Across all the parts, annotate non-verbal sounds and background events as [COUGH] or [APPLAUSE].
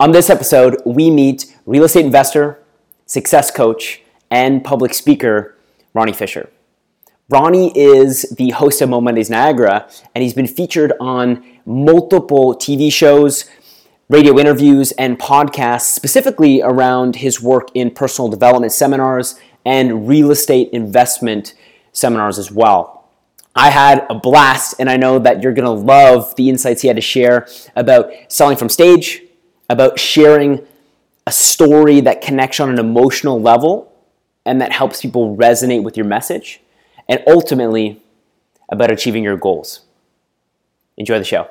On this episode, we meet real estate investor, success coach, and public speaker Ronnie Fisher. Ronnie is the host of Mo Mondays Niagara, and he's been featured on multiple TV shows, radio interviews, and podcasts, specifically around his work in personal development seminars and real estate investment seminars as well. I had a blast, and I know that you're gonna love the insights he had to share about selling from stage, about sharing a story that connects on an emotional level and that helps people resonate with your message, and ultimately about achieving your goals. Enjoy the show.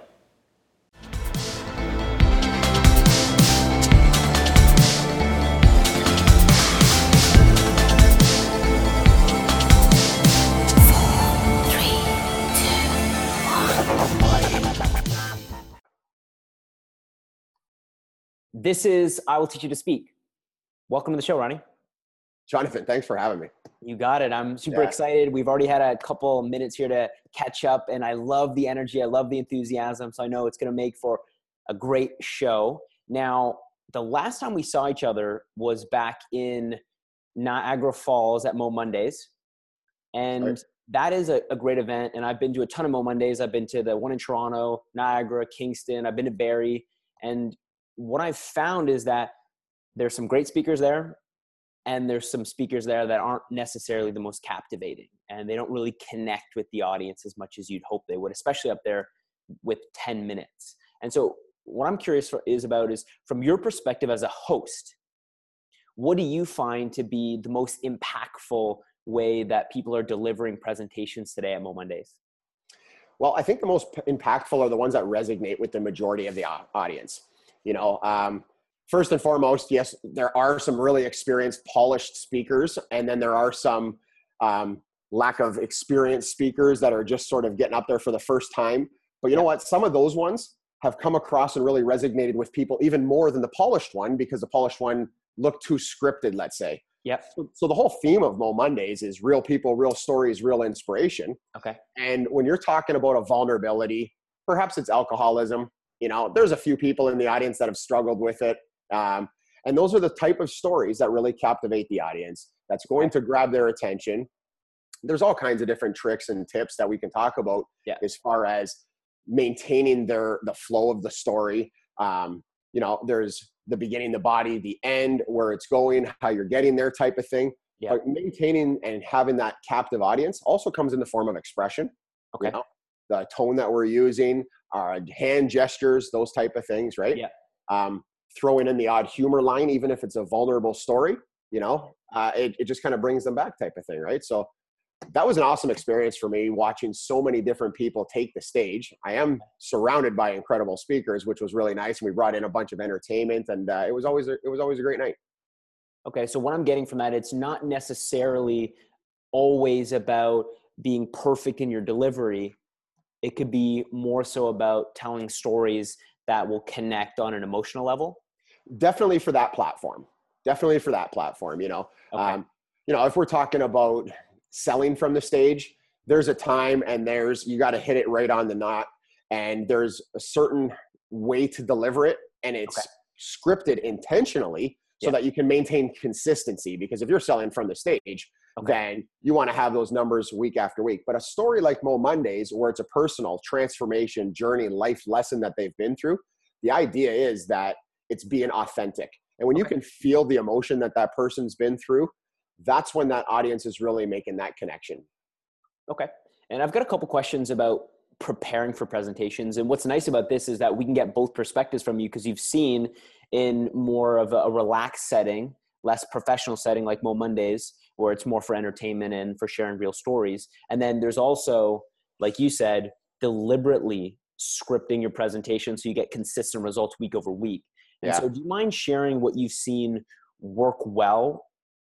This is I Will Teach You to Speak. Welcome to the show, Ronnie. Jonathan, thanks for having me. You got it. I'm super yeah. excited. We've already had a couple minutes here to catch up, and I love the energy. I love the enthusiasm. So I know it's going to make for a great show. Now, the last time we saw each other was back in Niagara Falls at Mo Mondays. And right. that is a, a, great event. And I've been to a ton of Mo Mondays. I've been to the one in Toronto, Niagara, Kingston. I've been to Barrie. And what I've found is that there's some great speakers there, and there's some speakers there that aren't necessarily the most captivating, and they don't really connect with the audience as much as you'd hope they would, especially up there with 10 minutes. And so, what I'm curious for, is about is from your perspective as a host, what do you find to be the most impactful way that people are delivering presentations today at Mo Mondays? Well, I think the most impactful are the ones that resonate with the majority of the audience. You know, um, first and foremost, yes, there are some really experienced, polished speakers, and then there are some um, lack of experienced speakers that are just sort of getting up there for the first time. But you know what? Some of those ones have come across and really resonated with people even more than the polished one because the polished one looked too scripted, let's say. Yep. So, so, the whole theme of Mo Mondays is real people, real stories, real inspiration. Okay. And when you're talking about a vulnerability, perhaps it's alcoholism, you know there's a few people in the audience that have struggled with it um, and those are the type of stories that really captivate the audience that's going to grab their attention there's all kinds of different tricks and tips that we can talk about yeah. as far as maintaining their the flow of the story um, you know there's the beginning the body the end where it's going how you're getting there type of thing yeah. but maintaining and having that captive audience also comes in the form of expression okay you know? the tone that we're using uh, hand gestures, those type of things, right? Yeah. Um, throwing in the odd humor line, even if it's a vulnerable story, you know, uh, it, it just kind of brings them back type of thing, right? So that was an awesome experience for me watching so many different people take the stage. I am surrounded by incredible speakers, which was really nice. And we brought in a bunch of entertainment and uh, it was always, a, it was always a great night. Okay. So what I'm getting from that, it's not necessarily always about being perfect in your delivery it could be more so about telling stories that will connect on an emotional level definitely for that platform definitely for that platform you know okay. um, you know if we're talking about selling from the stage there's a time and there's you got to hit it right on the knot and there's a certain way to deliver it and it's okay. scripted intentionally so yeah. that you can maintain consistency because if you're selling from the stage okay. then you want to have those numbers week after week. But a story like Mo Mondays, where it's a personal transformation journey, life lesson that they've been through, the idea is that it's being authentic. And when okay. you can feel the emotion that that person's been through, that's when that audience is really making that connection. Okay. And I've got a couple questions about preparing for presentations. And what's nice about this is that we can get both perspectives from you because you've seen in more of a relaxed setting less professional setting like Mo Mondays, where it's more for entertainment and for sharing real stories. And then there's also, like you said, deliberately scripting your presentation so you get consistent results week over week. And yeah. so, do you mind sharing what you've seen work well,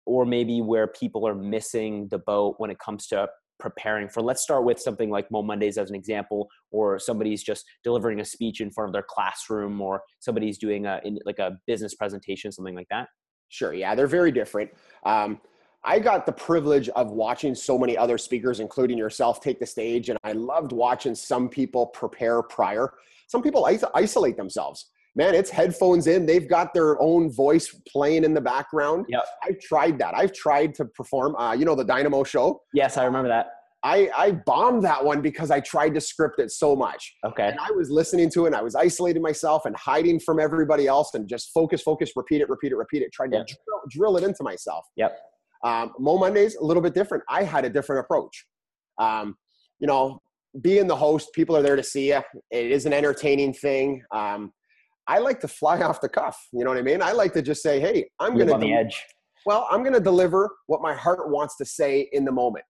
or maybe where people are missing the boat when it comes to preparing for? Let's start with something like Mo Mondays as an example, or somebody's just delivering a speech in front of their classroom, or somebody's doing a in, like a business presentation, something like that. Sure. Yeah, they're very different. Um, I got the privilege of watching so many other speakers, including yourself, take the stage, and I loved watching some people prepare prior. Some people isolate themselves. man, it's headphones in. They've got their own voice playing in the background. Yeah, I've tried that. I've tried to perform, uh, you know, the Dynamo show. Yes, I remember that. I, I bombed that one because I tried to script it so much. Okay. And I was listening to it and I was isolating myself and hiding from everybody else and just focus, focus, repeat it, repeat it, repeat it, trying Yep. to drill, drill it into myself. Yep. Um, Mo Mondays, a little bit different. I had a different approach. Um, you know, being the host, people are there to see you. It is an entertaining thing. Um, I like to fly [LAUGHS] off the cuff. You know what I mean? I like to just say, hey, I'm going on the to edge. well, I'm going to deliver what my heart wants to say in the moment.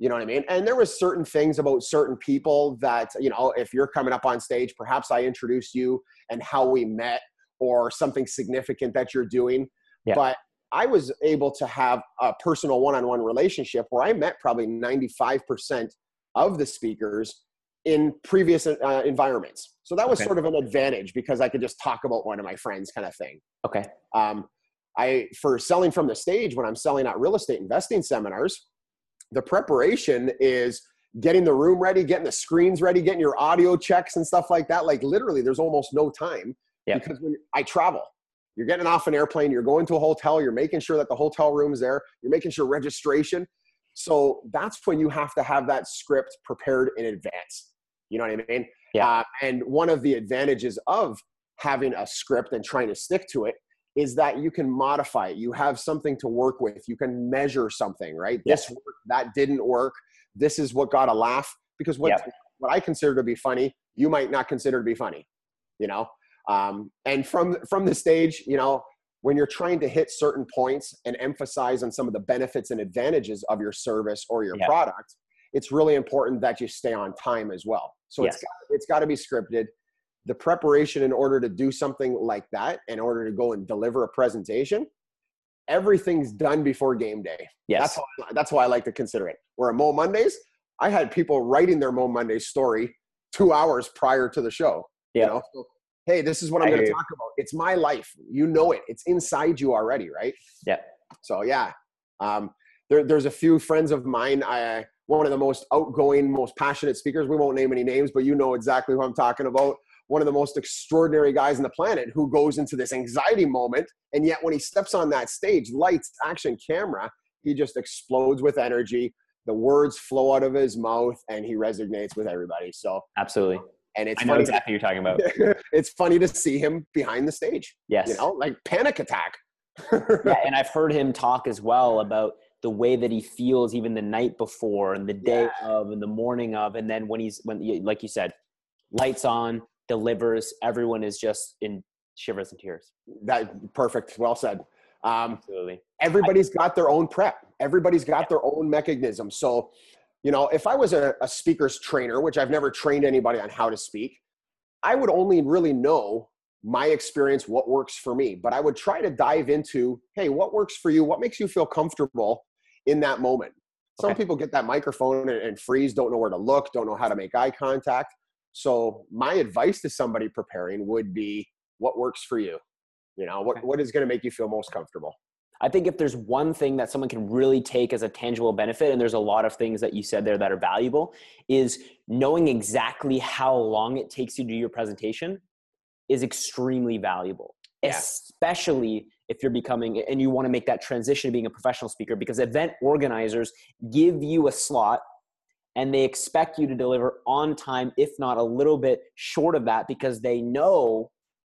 You know what I mean? And there was certain things about certain people that, you know, if you're coming up on stage, perhaps I introduced you and how we met or something significant that you're doing. Yeah. But I was able to have a personal one-on-one relationship where I met probably 95% of the speakers in previous uh, environments. So that was Okay. sort of an advantage because I could just talk about one of my friends kind of thing Okay. um, I for selling from the stage when I'm selling at real estate investing seminars, the preparation is getting the room ready, getting the screens ready, getting your audio checks and stuff like that. Like literally, there's almost no time Yeah. because when I travel, you're getting off an airplane, you're going to a hotel, you're making sure that the hotel room's there, you're making sure registration. So that's when you have to have that script prepared in advance. You know what I mean? Yeah. Uh, and one of the advantages of having a script and trying to stick to it is that you can modify it. You have something to work with. You can measure something, right? This worked, that didn't work. This is what got a laugh because what Yeah. what I consider to be funny, you might not consider to be funny. You know, um, and from from the stage, you know, when you're trying to hit certain points and emphasize on some of the benefits and advantages of your service or your Yeah. product, it's really important that you stay on time as well. So it's Yes. got, it's got to be scripted. The preparation in order to do something like that, in order to go and deliver a presentation, everything's done before game day. Yes. That's how, I- that's how I like to consider it. Where at Mo Mondays, I had people writing their Mo Monday story two hours prior to the show. Yeah. You know, so, hey, this is what I'm going to you. talk about. It's my life. You know it. It's inside you already, right? Yeah. So yeah, um, there, there's a few friends of mine. I one of the most outgoing, most passionate speakers. We won't name any names, but you know exactly who I'm talking about. One of the most extraordinary guys on the planet who goes into this anxiety moment, and yet when he steps on that stage, lights, action, camera, he just explodes with energy. The words flow out of his mouth, and he resonates with everybody. So, Absolutely. and it's I know funny. exactly you're talking about. [LAUGHS] it's funny to see him behind the stage. Yes. You know, like panic attack. [LAUGHS] yeah, and I've heard him talk as well about the way that he feels even the night before and the day of and the morning of and then when he's when like you said lights on delivers everyone is just in shivers and tears. That perfect. Well said. Um, absolutely. everybody's got their own prep. Everybody's got their own mechanism. So you know if i was a, a speaker's trainer which i've never trained anybody on how to speak i would only really know my experience what works for me. But i would try to dive into hey what works for you? What makes you feel comfortable in that moment? Some Okay. people get that microphone and, and freeze don't know where to look don't know how to make eye contact so my advice to somebody preparing would be what works for you you know what, what is going to make you feel most comfortable I think if there's one thing that someone can really take as a tangible benefit, and there's a lot of things that you said there that are valuable, is knowing exactly how long it takes you to do your presentation is extremely valuable. Yeah. Especially if you're becoming and you want to make that transition to being a professional speaker, because event organizers give you a slot and they expect you to deliver on time, if not a little bit short of that, because they know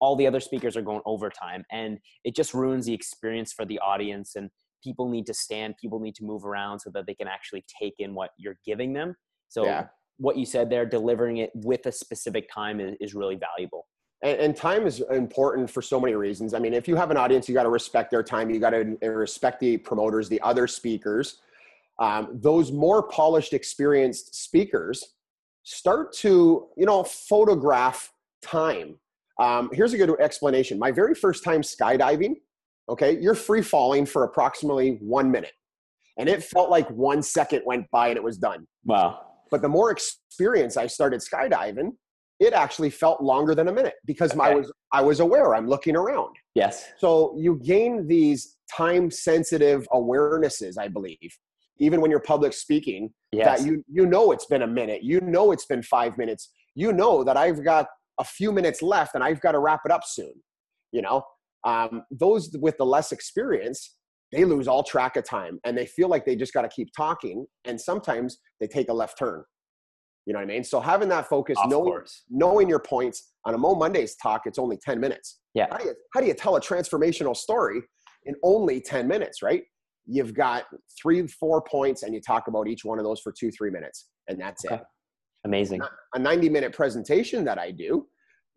all the other speakers are going overtime and it just ruins the experience for the audience and people need to stand people need to move around so that they can actually take in what you're giving them so Yeah. what you said there delivering it with a specific time is, is really valuable and, and time is important for so many reasons. I mean, if you have an audience, you got to respect their time. You got to respect the promoters, the other speakers. Um, those more polished, experienced speakers start to, you know, photograph time. Um, here's a good explanation. My very first time skydiving, okay, you're free falling for approximately one minute. And it felt like one second went by and it was done. wow But the more experience I started skydiving, it actually felt longer than a minute because my Okay. was I was aware. I'm looking around. yes So you gain these time sensitive awarenesses, I believe, even when you're public speaking, yes that you you know it's been a minute, you know it's been five minutes, you know that I've got a few minutes left and I've got to wrap it up soon. You know, um, those with the less experience, they lose all track of time and they feel like they just got to keep talking. And sometimes they take a left turn. You know what I mean? So having that focus, Of knowing, course. knowing your points on a Mo Mondays talk, it's only 10 minutes. Yeah. How do you, how do you tell a transformational story in only 10 minutes, right? You've got three, four points and you talk about each one of those for two, three minutes. And that's Okay. it. Amazing. A 90 minute presentation that I do,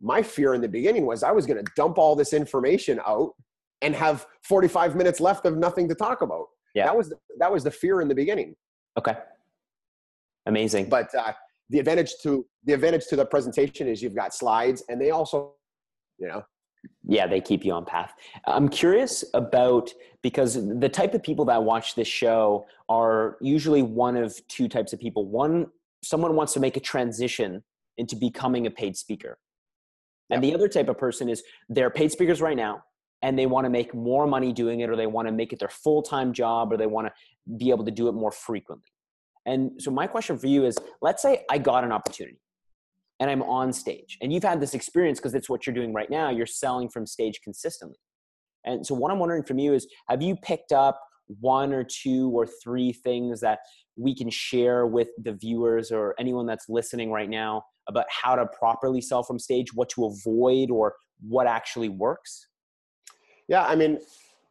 my fear in the beginning was I was going to dump all this information out and have 45 minutes left of nothing to talk about. Yeah. That was the, that was the fear in the beginning. Okay. Amazing. But uh, the advantage to the advantage to the presentation is you've got slides and they also, you know, yeah, they keep you on path. I'm curious about because the type of people that watch this show are usually one of two types of people. One, someone wants to make a transition into becoming a paid speaker. And the other type of person is they're paid speakers right now and they want to make more money doing it or they want to make it their full-time job or they want to be able to do it more frequently. And so my question for you is let's say I got an opportunity and I'm on stage and you've had this experience because it's what you're doing right now. You're selling from stage consistently. And so what I'm wondering from you is have you picked up one or two or three things that we can share with the viewers or anyone that's listening right now about how to properly sell from stage, what to avoid or what actually works? Yeah, I mean,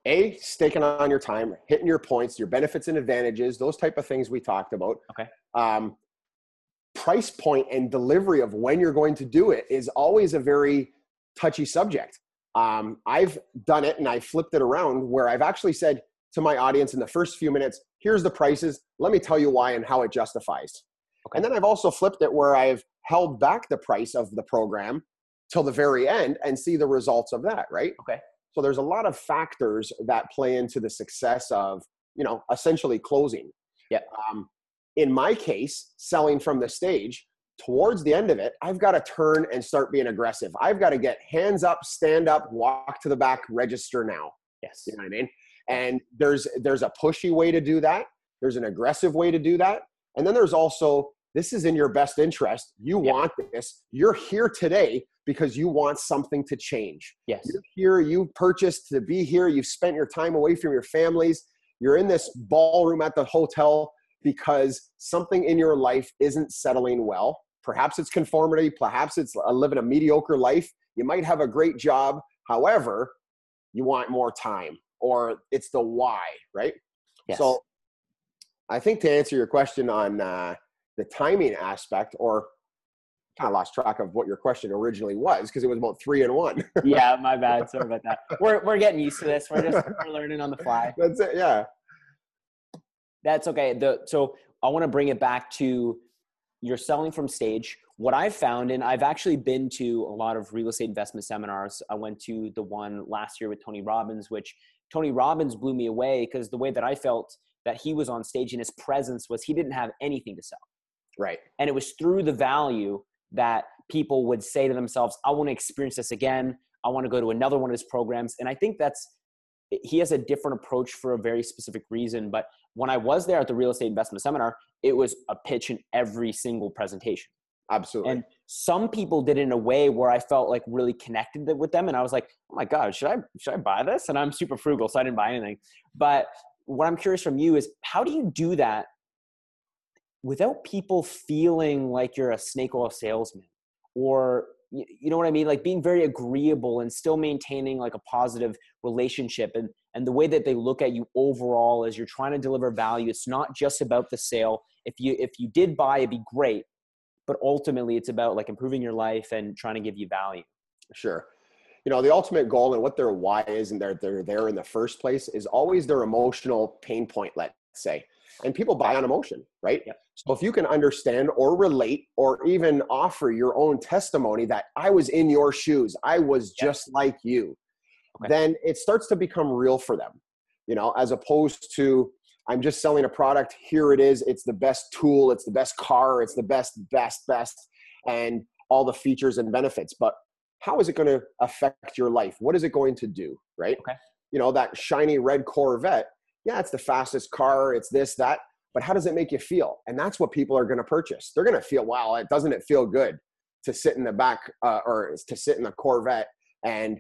a staking on your time, hitting your points, your benefits and advantages, those type of things we talked about. Okay. Um, price point and delivery of when you're going to do it is always a very touchy subject. Um, I've done it and I flipped it around where I've actually said to my audience in the first few minutes, "Here's the prices. Let me tell you why and how it justifies." Okay. And then I've also flipped it where I've held back the price of the program till the very end and see the results of that. Right. Okay. So there's a lot of factors that play into the success of, you know, essentially closing. Yeah. Um, in my case, selling from the stage, towards the end of it, I've got to turn and start being aggressive. I've got to get hands up, stand up, walk to the back, register now. Yes. You know what I mean? And there's there's a pushy way to do that. There's an aggressive way to do that. And then there's also this is in your best interest. You Yeah. want this. You're here today because you want something to change Yes. you're here you purchased to be here you've spent your time away from your families you're in this ballroom at the hotel because something in your life isn't settling well perhaps it's conformity perhaps it's living a mediocre life you might have a great job however you want more time or it's the why right Yes. so i think to answer your question on uh, the timing aspect or kind of lost track of what your question originally was because it was about three and one yeah, my [LAUGHS] bad. Sorry about that. We're we're getting used to this. We're just we're learning on the fly. [LAUGHS] That's it. Yeah. That's okay. The so I want to bring it back to you're selling from stage. What I've found, and I've actually been to a lot of real estate investment seminars. I went to the one last year with Tony Robbins, which Tony Robbins blew me away because the way that I felt that he was on stage and his presence was he didn't have anything to sell. Right. And it was through the value that people would say to themselves, I want to experience this again. I want to go to another one of his programs. And I think that's, he has a different approach for a very specific reason. But when I was there at the real estate investment seminar, it was a pitch in every single presentation. Absolutely. And some people did it in a way where I felt like really connected with them. And I was like, oh my God, should I, should I buy this? And I'm super frugal, so I didn't buy anything. But what I'm curious from you is how do you do that without people feeling like you're a snake oil salesman or you, know what i mean? Like being very agreeable and still maintaining like a positive relationship and and the way that they look at you overall as you're trying to deliver value it's not just about the sale. If you if you did buy it'd be great but ultimately it's about like improving your life and trying to give you value. Sure. You know, the ultimate goal and what their why is and they're, they're there in the first place is always their emotional pain point, let's say. And people buy on emotion, right? Yep. So if you can understand or relate or even offer your own testimony that I was in your shoes, I was Yep. just like you, Okay. then it starts to become real for them, you know, as opposed to I'm just selling a product. Here it is. It's the best tool. It's the best car. It's the best, best, best, and all the features and benefits. But how is it going to affect your life? What is it going to do? Right? Okay. You know, that shiny red Corvette. Yeah, it's the fastest car. It's this, that. But how does it make you feel? And that's what people are going to purchase. They're going to feel, wow, it doesn't it feel good? to sit in the back uh, or to sit in the Corvette, and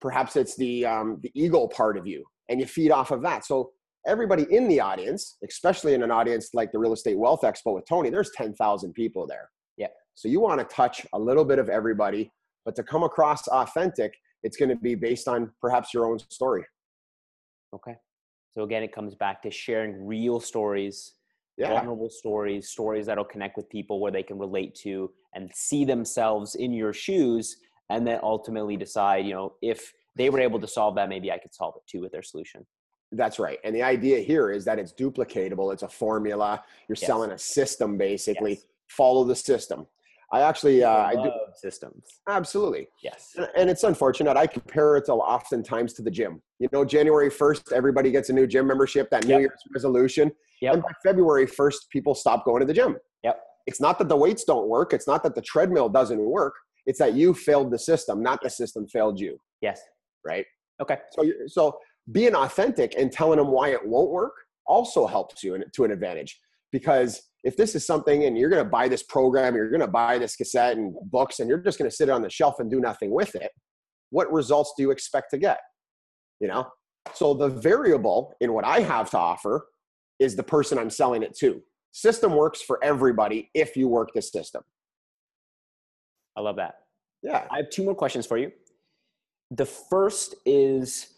perhaps it's the um, the ego part of you, and you feed off of that. So everybody in the audience, especially in an audience like the Real Estate Wealth Expo with Tony, there's ten thousand people there. Yeah. So you want to touch a little bit of everybody, but to come across authentic, it's going to be based on perhaps your own story. Okay. So again, it comes back to sharing real stories, Yeah. vulnerable stories, stories that'll connect with people where they can relate to and see themselves in your shoes, and then ultimately decide, you know, if they were able to solve that, maybe I could solve it too with their solution. That's right. And the idea here is that it's duplicatable. It's a formula. You're Yes. selling a system, basically. Yes. Follow the system. I actually, uh, I do systems. absolutely. Yes. And- And it's unfortunate. I compare it to oftentimes to the gym. You know, January 1st, everybody gets a new gym membership, that New Yep. Year's resolution. Yep. And by February 1st, people stop going to the gym. Yep. It's not that the weights don't work. It's not that the treadmill doesn't work. It's that you failed the system, not the system failed you. Yes. Right. Okay. So, you so being authentic and telling them why it won't work also helps you in, to an advantage. Because if this is something and you're going to buy this program, you're going to buy this cassette and books, and you're just going to sit it on the shelf and do nothing with it, what results do you expect to get? You know. So the variable in what I have to offer is the person I'm selling it to. System works for everybody if you work the system. I love that. Yeah. I have two more questions for you. The first is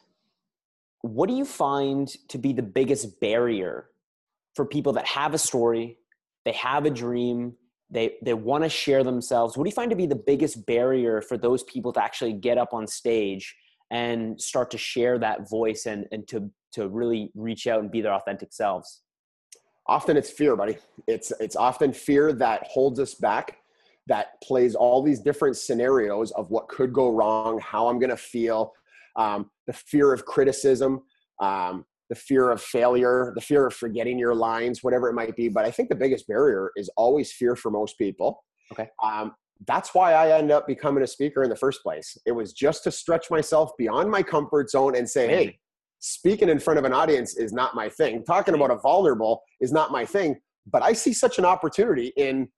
what do you find to be the biggest barrier for people that have a story, they have a dream, they they want to share themselves? What do you find to be the biggest barrier for those people to actually get up on stage and start to share that voice and and to to really reach out and be their authentic selves? often it's fear buddy it's it's often fear that holds us back that plays all these different scenarios of what could go wrong how i'm going to feel um, the fear of criticism um, the fear of failure the fear of forgetting your lines whatever it might be but i think the biggest barrier is always fear for most people Okay. um, that's why i ended up becoming a speaker in the first place it was just to stretch myself beyond my comfort zone and say hey speaking in front of an audience is not my thing. Talking about a vulnerable is not my thing. But I see such an opportunity in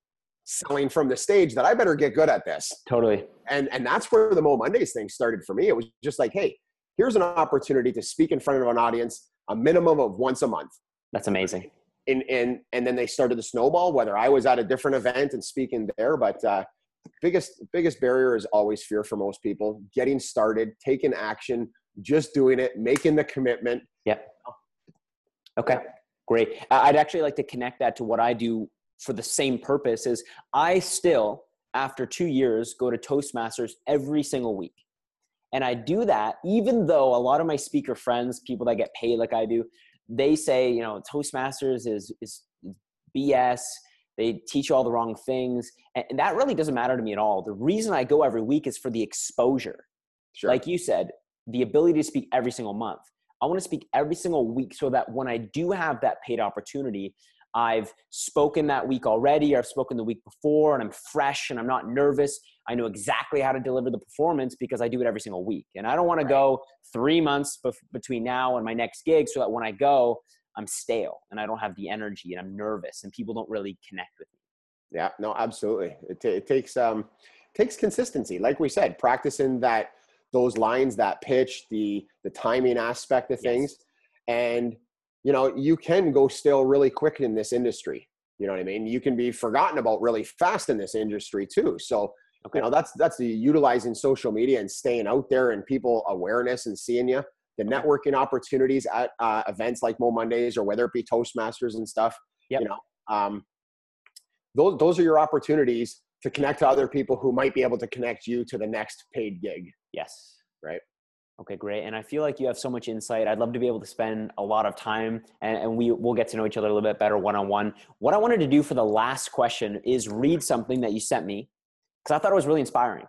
selling from the stage that I better get good at this. Totally. And and that's where the Mo Mondays thing started for me. It was just like, hey, here's an opportunity to speak in front of an audience a minimum of once a month. That's amazing. And and and then they started the snowball. Whether I was at a different event and speaking there, but uh, biggest biggest barrier is always fear for most people. Getting started, taking action, just doing it, making the commitment. Yeah. Okay, great. I'd actually like to connect that to what I do for the same purpose is I still, after two years, go to Toastmasters every single week. And I do that even though a lot of my speaker friends, people that get paid like I do, they say, you know, Toastmasters is, is BS. They teach you all the wrong things. And and that really doesn't matter to me at all. The reason I go every week is for the exposure Sure. like you said, the ability to speak every single month. I want to speak every single week so that when I do have that paid opportunity, I've spoken that week already, or I've spoken the week before, and I'm fresh and I'm not nervous. I know exactly how to deliver the performance because I do it every single week. And I don't want to go three months bef- between now and my next gig so that when I go, I'm stale and I don't have the energy and I'm nervous and people don't really connect with me. Yeah, no, absolutely. It, ta- it takes um takes consistency. Like we said, practicing that those lines, that pitch, the the timing aspect of Yes. things, and you know you can go still really quick in this industry. You know what I mean? You can be forgotten about really fast in this industry too. So Okay. you know that's that's the utilizing social media and staying out there and people awareness and seeing you. The networking opportunities at uh, events like Mo Mondays or whether it be Toastmasters and stuff. Yep. You know, um, those those are your opportunities to connect to other people who might be able to connect you to the next paid gig. Yes. Right. Okay, great. And I feel like you have so much insight. I'd love to be able to spend a lot of time and, and we will get to know each other a little bit better one on one. What I wanted to do for the last question is read something that you sent me because I thought it was really inspiring.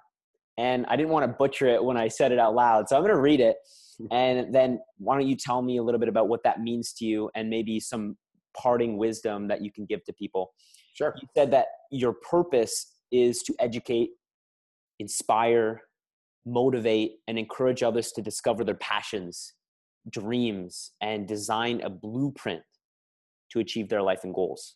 And I didn't want to butcher it when I said it out loud. So I'm going to read it. Hmm. And then why don't you tell me a little bit about what that means to you and maybe some parting wisdom that you can give to people? Sure. you said that your purpose is to educate, inspire, motivate, and encourage others to discover their passions, dreams, and design a blueprint to achieve their life and goals.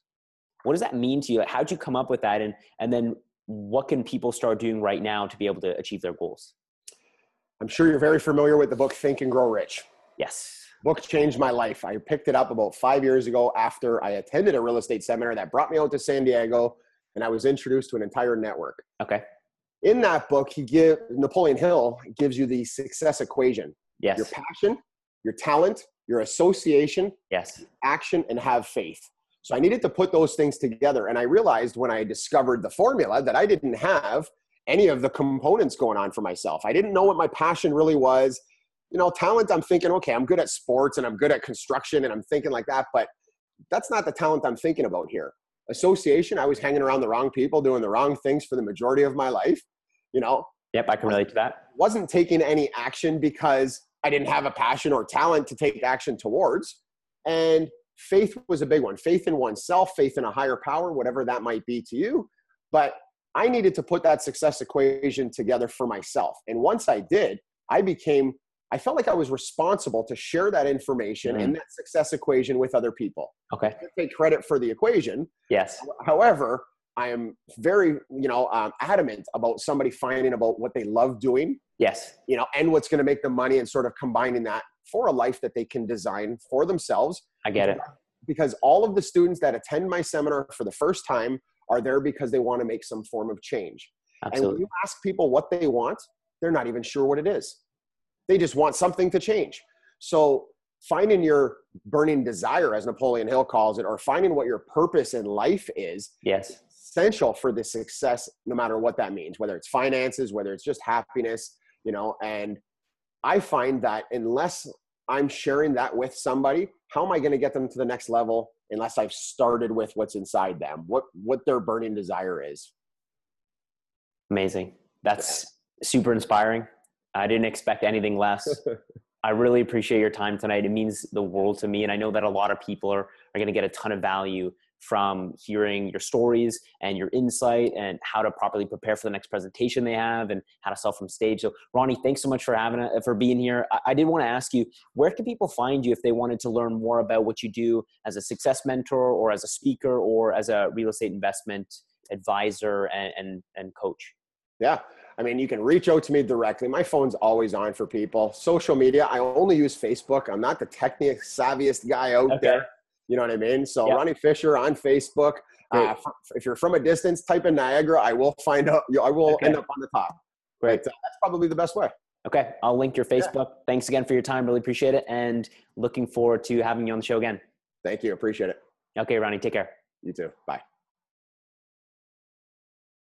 What does that mean to you? How'd you come up with that? And, and then what can people start doing right now to be able to achieve their goals? I'm sure you're very familiar with the book Think and Grow Rich. Yes. Book changed my life. I picked it up about five years ago after I attended a real estate seminar that brought me out to San Diego, and I was introduced to an entire network. Okay. In that book, he give Napoleon Hill gives you the success equation. Yes. Your passion, your talent, your association, yes, action, and have faith. So I needed to put those things together. And I realized when I discovered the formula that I didn't have any of the components going on for myself. I didn't know what my passion really was. You know, talent, I'm thinking, okay, I'm good at sports and I'm good at construction and I'm thinking like that, but that's not the talent I'm thinking about here. Association, I was hanging around the wrong people, doing the wrong things for the majority of my life. You know, Yep, I can relate to that. Wasn't taking any action because I didn't have a passion or talent to take action towards. And faith was a big one faith in oneself, faith in a higher power, whatever that might be to you. But I needed to put that success equation together for myself. And once I did, I became, I felt like I was responsible to share that information mm. and that success equation with other people. Okay. take credit for the equation. Yes. However, I am very, you know, um, adamant about somebody finding about what they love doing. Yes. You know, and what's going to make them money and sort of combining that for a life that they can design for themselves. I get it. Because all of the students that attend my seminar for the first time are there because they want to make some form of change. Absolutely. And when you ask people what they want, they're not even sure what it is. They just want something to change. So finding your burning desire, as Napoleon Hill calls it, or finding what your purpose in life is, yes, essential for the success, no matter what that means, whether it's finances, whether it's just happiness, you know. And I find that unless I'm sharing that with somebody, how am I going to get them to the next level unless I've started with what's inside them, what what their burning desire is. Amazing. That's super inspiring. I didn't expect anything less. [LAUGHS] I really appreciate your time tonight. It means the world to me. And I know that a lot of people are, are going to get a ton of value from hearing your stories and your insight and how to properly prepare for the next presentation they have and how to sell from stage. So, Ronnie, thanks so much for having a, for being here. I, I did want to ask you, where can people find you if they wanted to learn more about what you do as a success mentor or as a speaker or as a real estate investment advisor and, and, and coach? Yeah. I mean, you can reach out to me directly. My phone's always on for people. Social media, I only use Facebook. I'm not the technique savviest guy out okay. there. You know what I mean? So. Ronnie Fisher on Facebook. Uh, if you're from a distance, type in Niagara. I will find out. I will okay. end up on the top. Great. But, uh, that's probably the best way. Okay, I'll link your Facebook. Yeah. Thanks again for your time. Really appreciate it, and looking forward to having you on the show again. Thank you. Appreciate it. Okay, Ronnie. Take care. You too. Bye.